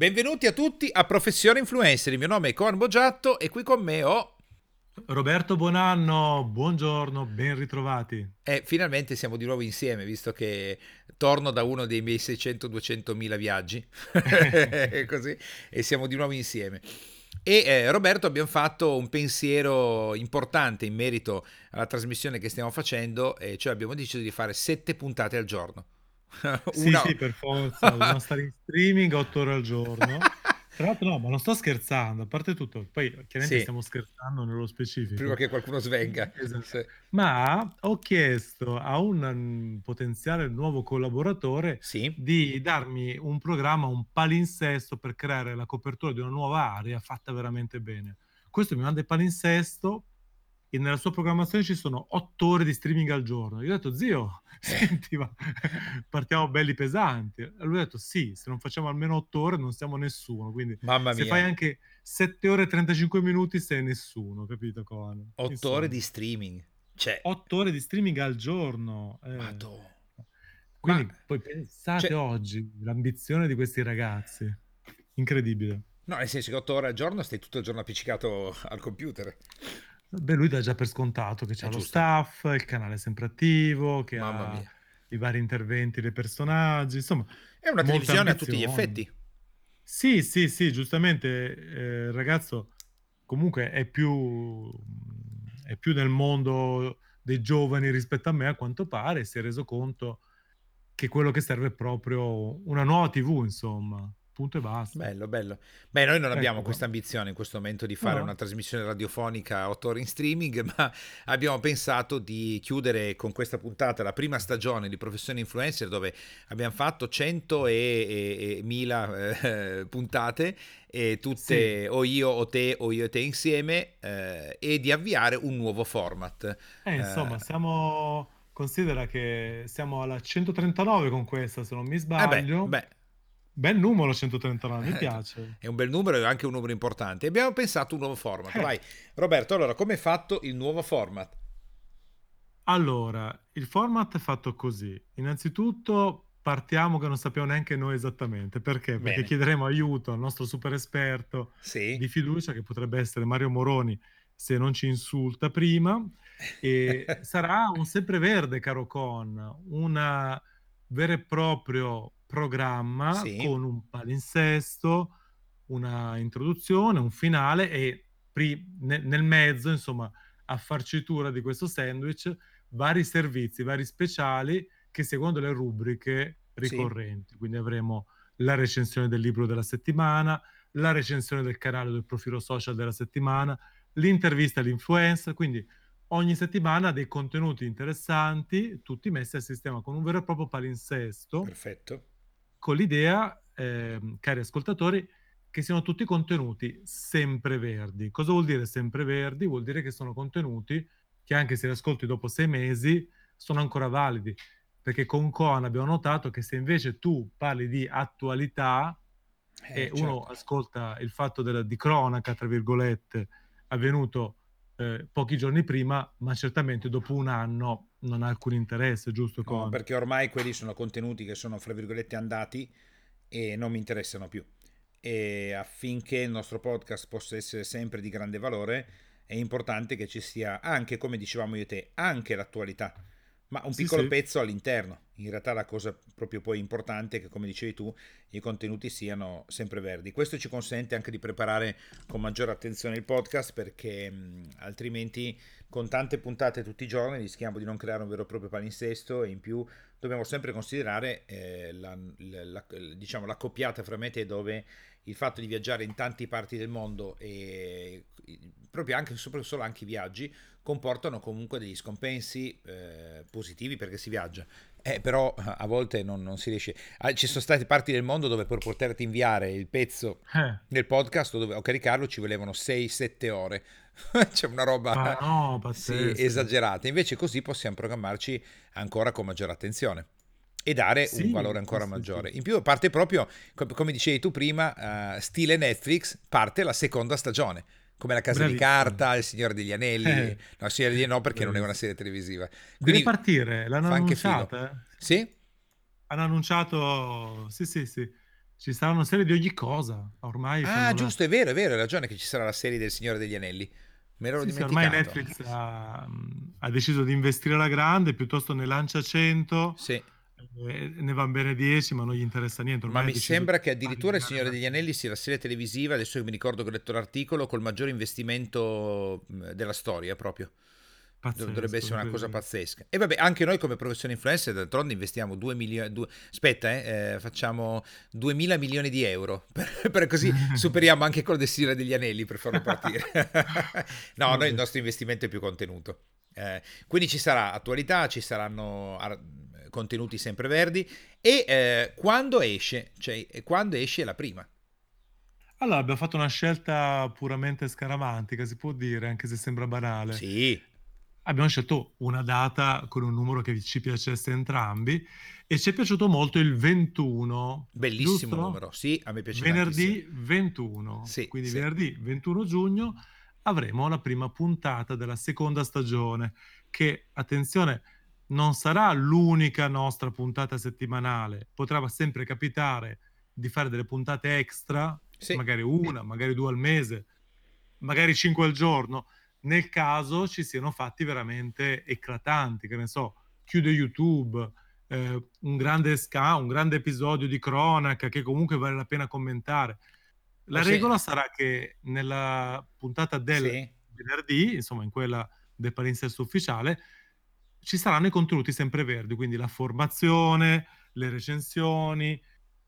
Benvenuti a tutti a Professione Influencer. Il mio nome è Coan Boggiatto e qui con me ho Roberto Buonanno, buongiorno, ben ritrovati. E finalmente siamo di nuovo insieme, visto che torno da uno dei miei 600-200 mila viaggi, così, e siamo di nuovo insieme. E eh, Roberto abbiamo fatto un pensiero importante in merito alla trasmissione che stiamo facendo, e cioè abbiamo deciso di fare sette puntate al giorno. Sì, sì, per forza, dobbiamo stare in streaming otto ore al giorno. Tra l'altro no, ma non sto scherzando, a parte tutto, poi chiaramente Sì, stiamo scherzando nello prima specifico. che qualcuno svenga. Esatto. Sì. Ma ho chiesto a un mm, potenziale nuovo collaboratore Sì? di darmi un programma, un palinsesto per creare la copertura di una nuova area fatta veramente bene. Questo mi manda il palinsesto e nella sua programmazione ci sono otto ore di streaming al giorno. Io ho detto, zio, senti, ma partiamo belli pesanti. Lui ha detto, sì, se non facciamo almeno otto ore non siamo nessuno. Quindi Mamma se fai mia, anche 7 ore e 35 minuti sei nessuno, capito, Coan? otto ore di streaming. Cioè, 8 ore di streaming al giorno. eh. madò. Ma, Quindi poi pensate cioè, oggi l'ambizione di questi ragazzi. Incredibile. no, nel senso che otto ore al giorno stai tutto il giorno appiccicato al computer. Beh, lui dà già per scontato che È c'ha lo giusto. staff, il canale è sempre attivo, che Mamma ha mia. i vari interventi dei personaggi, insomma, È una televisione a tutti gli effetti. Sì, sì, sì, giustamente eh, il ragazzo comunque è più, è più nel mondo dei giovani rispetto a me, a quanto pare, si è reso conto che quello che serve è proprio una nuova TV, insomma, punto e basta. Bello, bello. Beh, noi non abbiamo Ecco questa ambizione in questo momento di No, fare una no. trasmissione radiofonica a otto ore in streaming, ma abbiamo pensato di chiudere con questa puntata la prima stagione di Professione Influencer dove abbiamo fatto 100 e, e- e 1000 eh, puntate e Sì, tutte o io o te o io e te insieme eh, e di avviare un nuovo format. eh, insomma, Eh, siamo... Considera che siamo alla 139 con questa, se non mi eh beh, sbaglio. beh, Bel numero 139, mi Eh, piace. È un bel numero e anche un numero importante. Abbiamo pensato un nuovo format. Eh. Vai, Roberto, allora, come è fatto il nuovo format? Allora, il format è fatto così. Innanzitutto partiamo che non sappiamo neanche noi esattamente. Perché? Perché Bene. chiederemo aiuto al nostro super esperto Sì? di fiducia, che potrebbe essere Mario Moroni, se non ci insulta prima. E sarà un sempreverde, caro Con, un vero e proprio programma Sì? con un palinsesto, una introduzione, un finale e pri- ne- nel mezzo, insomma, a farcitura di questo sandwich, vari servizi, vari speciali che secondo le rubriche Sì? ricorrenti. Quindi avremo la recensione del libro della settimana, la recensione del canale del profilo social della settimana, l'intervista all'influencer, quindi ogni settimana dei contenuti interessanti, tutti messi a sistema con un vero e proprio palinsesto, Perfetto. Con l'idea, ehm, cari ascoltatori, che siano tutti contenuti sempreverdi. Cosa vuol dire sempreverdi? Vuol dire che sono contenuti che anche se li ascolti dopo sei mesi sono ancora validi. Perché con Coan abbiamo notato che se invece tu parli di attualità e Eh, uno certo. ascolta il fatto della, di cronaca, tra virgolette, avvenuto eh, pochi giorni prima, ma certamente dopo un anno non ha alcun interesse, giusto No, Coan? perché ormai quelli sono contenuti che sono, fra virgolette, andati e non mi interessano più. E affinché il nostro podcast possa essere sempre di grande valore, è importante che ci sia anche, come dicevamo io e te, anche l'attualità, ma un Sì, piccolo sì. pezzo all'interno. In realtà la cosa proprio poi importante è che, come dicevi tu, i contenuti siano sempre verdi. Questo ci consente anche di preparare con maggiore attenzione il podcast perché mh, altrimenti con tante puntate tutti i giorni rischiamo di non creare un vero e proprio palinsesto e in più dobbiamo sempre considerare eh, la, la- la- diciamo, l'accoppiata fra me e te dove il fatto di viaggiare in tante parti del mondo e proprio anche solo anche i viaggi comportano comunque degli scompensi eh, positivi perché si viaggia. Eh, però a volte non, non si riesce. Ah, ci sono state parti del mondo dove per poterti inviare il pezzo Eh, del podcast dove- o caricarlo ci volevano 6-7 ore. C'è una roba ma no, sì, esagerata. Invece così possiamo programmarci ancora con maggiore attenzione e dare un Sì, valore sì, ancora sì, maggiore. sì. In più parte proprio, co- come dicevi tu prima, eh, stile Netflix, parte la seconda stagione. Come la Casa di Bravissimo. Carta, Il Signore degli Anelli. Eh, No, Il Signore degli Anelli no perché non è una bravissimo. serie televisiva. Deve Quindi partire, l'hanno annunciata? eh? Sì? Hanno annunciato, sì, sì, sì. Ci sarà una serie di ogni cosa, ormai Ah, fanno la giusto, è vero, è vero, hai ragione che ci sarà la serie del Signore degli Anelli. Me l'ero Sì, sì, ormai. Netflix ha, ha deciso di investire alla grande, piuttosto ne lancia 100, Sì. e ne van bene 10, ma non gli interessa niente. Ma Ormai ha mi sembra che addirittura Il Signore degli Anelli sia la serie televisiva, adesso che mi ricordo che ho letto l'articolo, col maggiore investimento della storia proprio. Dov- Dovrebbe pazzesco, essere una cosa pazzesca. E vabbè, anche noi come professione influencer, d'altronde investiamo 2 milioni... aspetta, eh, eh, facciamo 2000 milioni di euro, per, per così superiamo anche quello del Signore degli Anelli per farlo partire. no, noi il nostro investimento è più contenuto. Eh, quindi ci sarà attualità, ci saranno ar- contenuti sempre verdi e eh, quando esce, cioè quando esce la prima. Allora, abbiamo fatto una scelta puramente scaramantica, si può dire, anche se sembra banale. Sì, Abbiamo scelto una data con un numero che ci piacesse entrambi e ci è piaciuto molto il 21, bellissimo giusto? numero. Sì, a me piace. Venerdì 21. Sì, Quindi sì. venerdì 21 giugno avremo la prima puntata della seconda stagione che, attenzione, non sarà l'unica nostra puntata settimanale, potrà sempre capitare di fare delle puntate extra, Sì. magari una, magari due al mese, magari cinque al giorno, nel caso ci siano fatti veramente eclatanti, che ne so, chiude YouTube, eh, un grande ska, un grande episodio di cronaca che comunque vale la pena commentare. La se- regola sarà che nella puntata del Sì. venerdì, insomma in quella del palinsesto ufficiale, ci saranno i contenuti sempreverdi, quindi la formazione, le recensioni,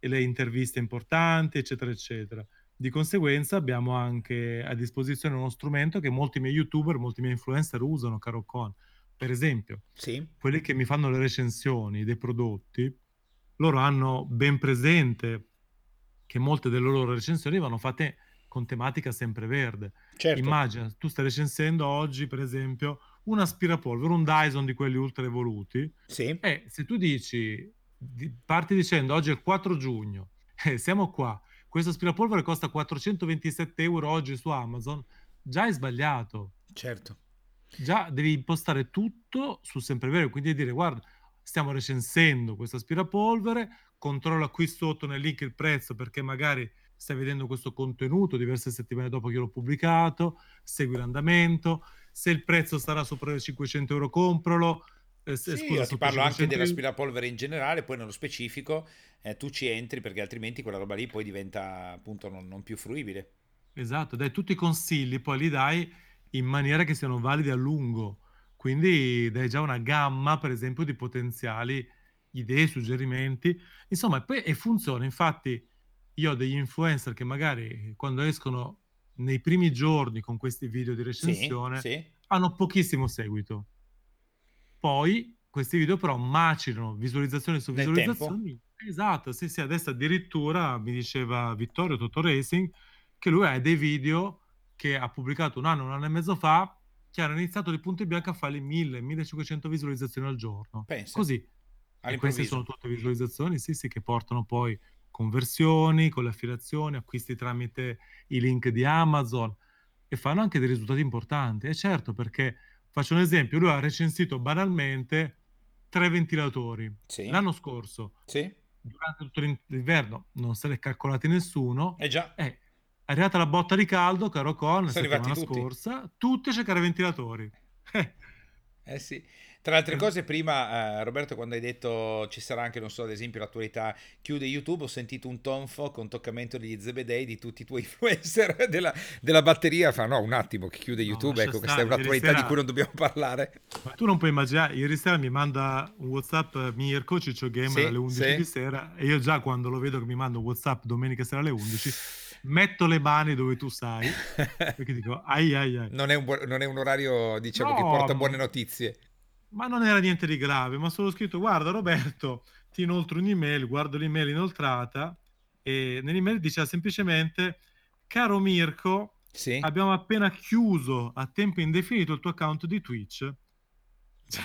e le interviste importanti, eccetera, eccetera. Di conseguenza abbiamo anche a disposizione uno strumento che molti miei youtuber, molti miei influencer usano, caro Con. Per esempio, Sì. quelli che mi fanno le recensioni dei prodotti, loro hanno ben presente che molte delle loro recensioni vanno fatte con tematica sempreverde. Certo. Immagina, tu stai recensendo oggi, per esempio, un aspirapolvere, un Dyson di quelli ultra evoluti, Sì. e se tu dici, di- parti dicendo oggi è il 4 giugno, eh, siamo qua, questo aspirapolvere costa 427 euro oggi su Amazon, già hai sbagliato. Certo. Già devi impostare tutto su semprevero, quindi dire guarda, stiamo recensendo questo aspirapolvere, controlla qui sotto nel link il prezzo perché magari stai vedendo questo contenuto diverse settimane dopo che l'ho pubblicato, segui l'andamento, se il prezzo sarà sopra i 500 euro compralo, eh, se- Sì, scusa, ti parlo anche 500 euro- dell'aspirapolvere in generale, poi nello specifico eh, tu ci entri perché altrimenti quella roba lì poi diventa appunto non, non più fruibile. Esatto, dai tutti i consigli, poi li dai in maniera che siano validi a lungo. Quindi dai già una gamma, per esempio, di potenziali idee, suggerimenti. Insomma, e poi e funziona. Infatti, io ho degli influencer che magari quando escono nei primi giorni con questi video di Sì, recensione sì. hanno pochissimo seguito. Poi questi video però macinano visualizzazioni su visualizzazioni. Esatto, sì, sì, adesso addirittura mi diceva Vittorio Toto Racing che lui ha dei video che ha pubblicato un anno, un anno e mezzo fa, che hanno iniziato di punto in bianco a fare 1000-1500 visualizzazioni al giorno. Pensa, Così. E queste sono tutte visualizzazioni, sì, sì, che portano poi conversioni con le affiliazioni, acquisti tramite i link di Amazon e fanno anche dei risultati importanti. E certo, perché faccio un esempio, lui ha recensito banalmente tre ventilatori. Sì, L'anno scorso, sì, durante tutto l'in- l'inverno, non se ne è calcolati nessuno. eh già, Eh, è arrivata la botta di caldo, caro Con, la settimana tutti. scorsa, tutti a cercare ventilatori. Eh sì. Tra le altre Eh. cose, prima, eh, Roberto, quando hai detto ci sarà anche, non so, ad esempio, l'attualità chiude YouTube, ho sentito un tonfo con toccamento degli zebedei di tutti i tuoi influencer della, della batteria. Fa no, un attimo che chiude No, YouTube, lascia ecco, questa è un'attualità di sera- cui non dobbiamo parlare. Ma tu non puoi immaginare, ieri sera mi manda un WhatsApp Mirko, Ciccio Gamer Sì, alle 11 sì. di sera e io già quando lo vedo che mi manda un WhatsApp domenica sera alle 11 metto le mani dove tu sai perché dico ai ai ai. Non è un, buon- non è un orario, diciamo, che No, porta ma- buone notizie. Ma non era niente di grave, ma solo scritto guarda Roberto, ti inoltro un'email, guardo l'email inoltrata e nell'email diceva semplicemente caro Mirko, Sì? abbiamo appena chiuso a tempo indefinito il tuo account di Twitch.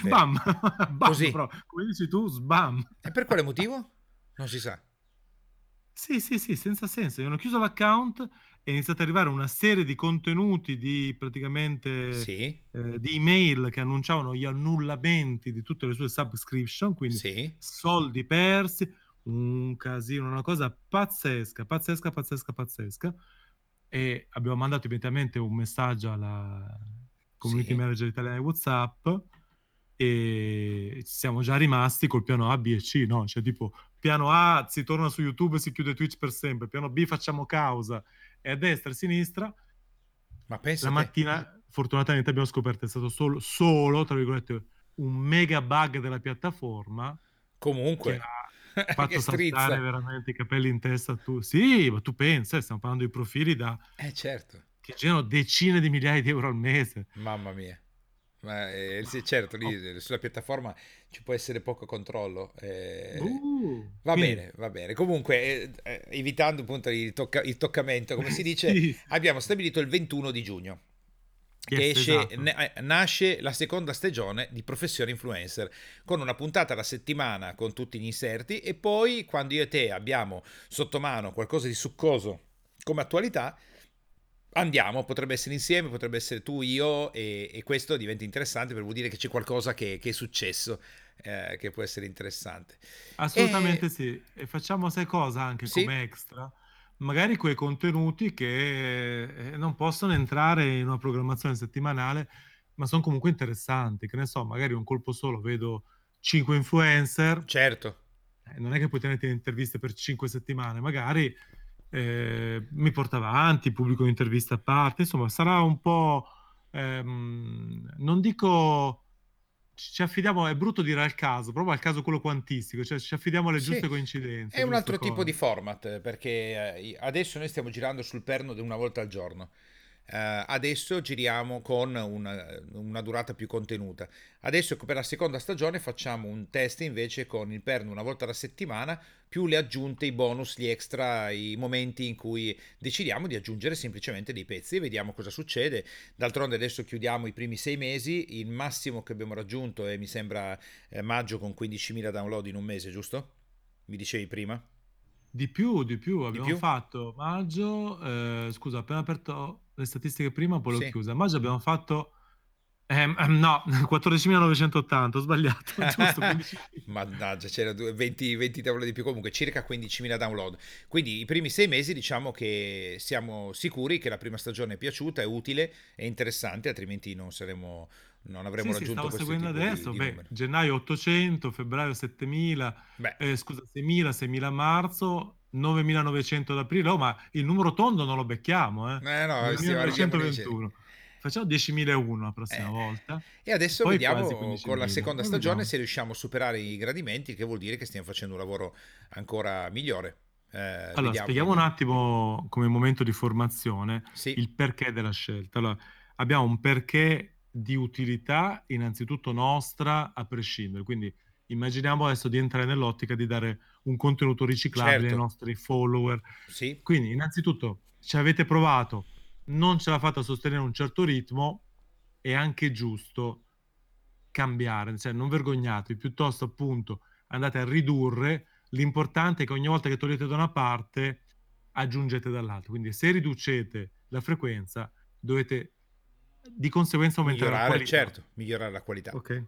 Bam, bam Così. però, come dici tu, sbam. E per quale motivo? Non si sa. Sì, sì, sì, senza senso. Gli hanno chiuso l'account è iniziata ad arrivare una serie di contenuti di praticamente Sì, eh, di email che annunciavano gli annullamenti di tutte le sue subscription, quindi sì. soldi persi, un casino, una cosa pazzesca, pazzesca, pazzesca, pazzesca. E abbiamo mandato immediatamente un messaggio alla community Sì. manager italiana di WhatsApp e siamo già rimasti col piano A, B e C, no? Cioè tipo piano A si torna su YouTube e si chiude Twitch per sempre, piano B facciamo causa e a destra e a sinistra Ma pensa la mattina fortunatamente abbiamo scoperto è stato solo, solo tra virgolette un mega bug della piattaforma Comunque, che ha fatto saltare veramente i capelli in testa tu. Sì, ma tu pensa, stiamo parlando di profili da Eh certo, che girano decine di migliaia di euro al mese. mamma mia. Ma eh, sì, certo, lì eh, sulla piattaforma ci può essere poco controllo. eh, Uh, va quindi- bene, va bene. Comunque, eh, eh, evitando appunto il, tocca- il toccamento, come si dice, Sì. abbiamo stabilito il 21 di giugno. Che Yes, esce, esatto. ne- eh, nasce la seconda stagione di Professione Influencer con una puntata alla settimana con tutti gli inserti e poi quando io e te abbiamo sotto mano qualcosa di succoso come attualità andiamo, potrebbe essere insieme, potrebbe essere tu, io e, e questo diventa interessante perché vuol dire che c'è qualcosa che, che è successo eh, che può essere interessante. Assolutamente E- sì. E facciamo sai cosa anche Sì. come extra? Magari quei contenuti che eh, non possono entrare in una programmazione settimanale, ma sono comunque interessanti. Che ne so, magari un colpo solo vedo 5 influencer, Certo, eh, non è che puoi tenerti interviste per 5 settimane, magari eh, mi porta avanti, pubblico un'intervista a parte, insomma sarà un po', ehm, non dico ci affidiamo, è brutto dire al caso, proprio al caso quello quantistico, cioè ci affidiamo alle Sì. giuste coincidenze. È un altro tipo cose. di format perché eh, adesso noi stiamo girando sul perno di una volta al giorno. Eh, adesso giriamo con una, una durata più contenuta. Adesso per la seconda stagione facciamo un test invece con il perno una volta alla settimana, più le aggiunte, i bonus, gli extra, i momenti in cui decidiamo di aggiungere semplicemente dei pezzi e vediamo cosa succede. D'altronde adesso chiudiamo i primi sei mesi, il massimo che abbiamo raggiunto è mi sembra eh, maggio con 15.000 download in un mese, giusto? Mi dicevi prima? Di più, di più, abbiamo più? fatto maggio, eh, scusa, appena aperto le statistiche prima, poi l'ho Sì. chiusa. Maggio abbiamo fatto, ehm, ehm, no, 14.980, ho sbagliato, giusto, 15.000. Mannaggia, c'era due- 20, 20 download di più, comunque circa 15.000 download. Quindi i primi sei mesi diciamo che siamo sicuri che la prima stagione è piaciuta, è utile, è interessante, altrimenti non saremo, non avremmo Sì, sì, raggiunto stavo questo seguendo tipo di, adesso, di beh, gennaio 800, febbraio 7000, Beh, eh, scusa, 6.000, 6.000 a marzo, 9.900 ad aprile, oh, ma il numero tondo non lo becchiamo, eh? eh no, stiamo arriviamo nei cieli. 9.921. Facciamo 10.001 la prossima Eh, volta. E adesso Poi vediamo con la 15.000. seconda stagione vediamo. se riusciamo a superare i gradimenti, che vuol dire che stiamo facendo un lavoro ancora migliore. Eh, Allora, vediamo, spieghiamo un attimo come momento di formazione Sì, il perché della scelta. Allora, abbiamo un perché di utilità innanzitutto nostra a prescindere, quindi immaginiamo adesso di entrare nell'ottica di dare un contenuto riciclabile ai certo, nostri follower. sì, Quindi, innanzitutto, ci avete provato, non ce l'ha fatta a sostenere un certo ritmo, è anche giusto cambiare, cioè non vergognatevi, piuttosto appunto andate a ridurre, l'importante è che ogni volta che togliete da una parte aggiungete dall'altra, quindi se riducete la frequenza dovete di conseguenza aumentare la migliorare, qualità. certo, migliorare la qualità. Ok.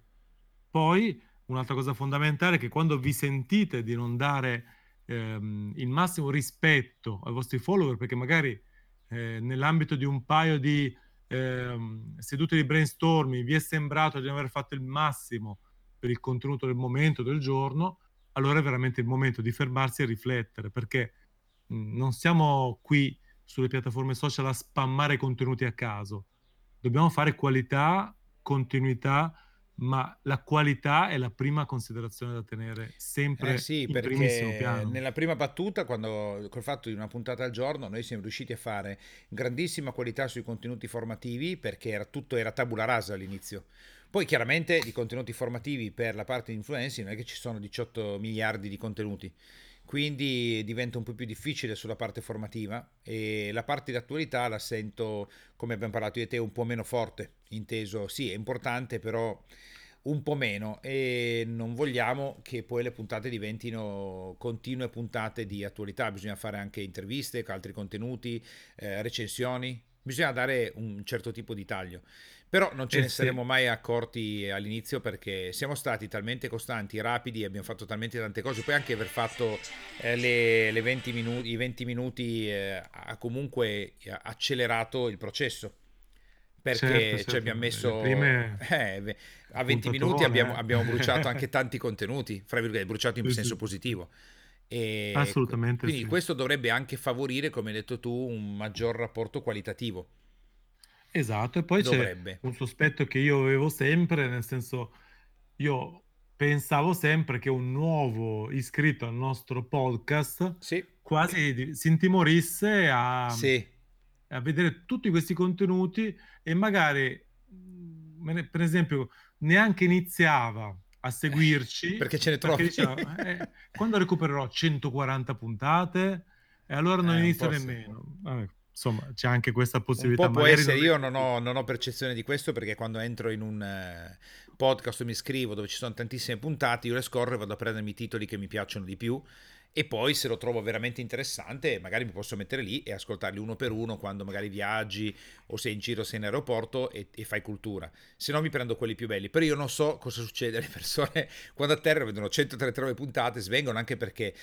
Poi un'altra cosa fondamentale è che quando vi sentite di non dare ehm, il massimo rispetto ai vostri follower, perché magari eh, nell'ambito di un paio di ehm, sedute di brainstorming vi è sembrato di aver fatto il massimo per il contenuto del momento, del giorno, allora è veramente il momento di fermarsi e riflettere, perché mh, non siamo qui sulle piattaforme social a spammare contenuti a caso. Dobbiamo fare qualità, continuità, ma la qualità è la prima considerazione da tenere sempre Eh sì, perché nella prima battuta, quando col fatto di una puntata al giorno, noi siamo riusciti a fare grandissima qualità sui contenuti formativi perché era tutto era tabula rasa all'inizio. Poi chiaramente di contenuti formativi per la parte di influencer non è che ci sono 18 miliardi di contenuti, quindi diventa un po' più difficile sulla parte formativa e la parte di attualità la sento, come abbiamo parlato e te, un po' meno forte, inteso sì, è importante, però un po' meno. E non vogliamo che poi le puntate diventino continue puntate di attualità, bisogna fare anche interviste, altri contenuti, eh, recensioni bisogna dare un certo tipo di taglio. Però non ce Eh ne sì. saremmo mai accorti all'inizio perché siamo stati talmente costanti, rapidi, abbiamo fatto talmente tante cose. Poi anche aver fatto eh, le, le 20 minuti, i 20 minuti eh, ha comunque accelerato il processo. Perché Certo, ci certo. abbiamo messo... prime eh, a 20 minuti abbiamo, eh. abbiamo bruciato anche tanti contenuti, fra virgolette, bruciato in senso positivo. E Assolutamente quindi sì. questo dovrebbe anche favorire, come hai detto tu, un maggior rapporto qualitativo. Esatto, e poi c'è Dovrebbe. un sospetto che io avevo sempre, nel senso, io pensavo sempre che un nuovo iscritto al nostro podcast Sì, quasi si intimorisse a, sì, a vedere tutti questi contenuti e magari, ne- per esempio, neanche iniziava a seguirci perché ce ne trovi. diceva, "Eh, quando recupererò 140 puntate? E allora non Eh, inizio nemmeno. Vabbè, insomma, c'è anche questa possibilità. po' può essere, non io non ho, non ho percezione di questo perché quando entro in un eh, podcast o mi iscrivo dove ci sono tantissime puntate, io le scorro e vado a prendermi i titoli che mi piacciono di più e poi se lo trovo veramente interessante magari mi posso mettere lì e ascoltarli uno per uno quando magari viaggi o sei in giro, sei in aeroporto e, e fai cultura. Se no mi prendo quelli più belli. Però io non so cosa succede alle persone quando atterrano, vedono 139 puntate, svengono anche perché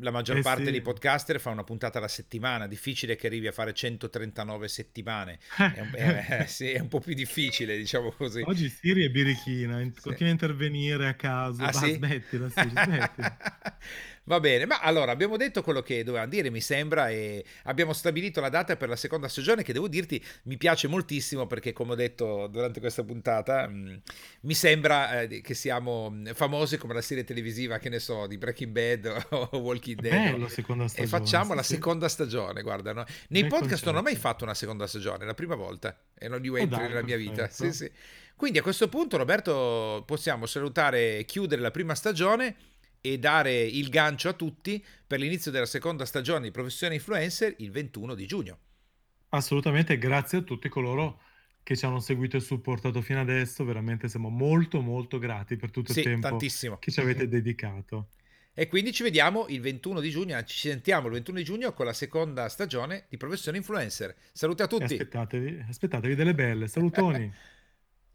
la maggior Eh parte sì. dei podcaster fa una puntata alla settimana, difficile che arrivi a fare 139 settimane. È un, è- sì, è un po' più difficile, diciamo così. Oggi Siri è birichina, in- Sì. continua a intervenire a caso. Ah, Va, sì? smettila, Siri, smettila. Va bene, ma allora abbiamo detto quello che dovevamo dire, mi sembra, e abbiamo stabilito la data per la seconda stagione che devo dirti mi piace moltissimo perché come ho detto durante questa puntata mh, mi sembra eh, che siamo mh, famosi come la serie televisiva, che ne so, di Breaking Bad o Walking Dead. Bello, seconda E stagione. facciamo sì, la seconda stagione, guarda, no? nei Bel podcast non ho mai concetto. fatto una seconda stagione, è la prima volta e non li Oh, entri nella mia vita. Sì, sì. Quindi a questo punto, Roberto, possiamo salutare e chiudere la prima stagione e dare il gancio a tutti per l'inizio della seconda stagione di Professione Influencer il 21 di giugno. Assolutamente, grazie a tutti coloro che ci hanno seguito e supportato fino adesso. Veramente siamo molto, molto grati per tutto il Sì, tempo tantissimo. che ci avete dedicato. E quindi ci vediamo il 21 di giugno, ci sentiamo il 21 di giugno con la seconda stagione di Professione Influencer. Saluti a E tutti. aspettatevi, aspettatevi delle belle. Salutoni.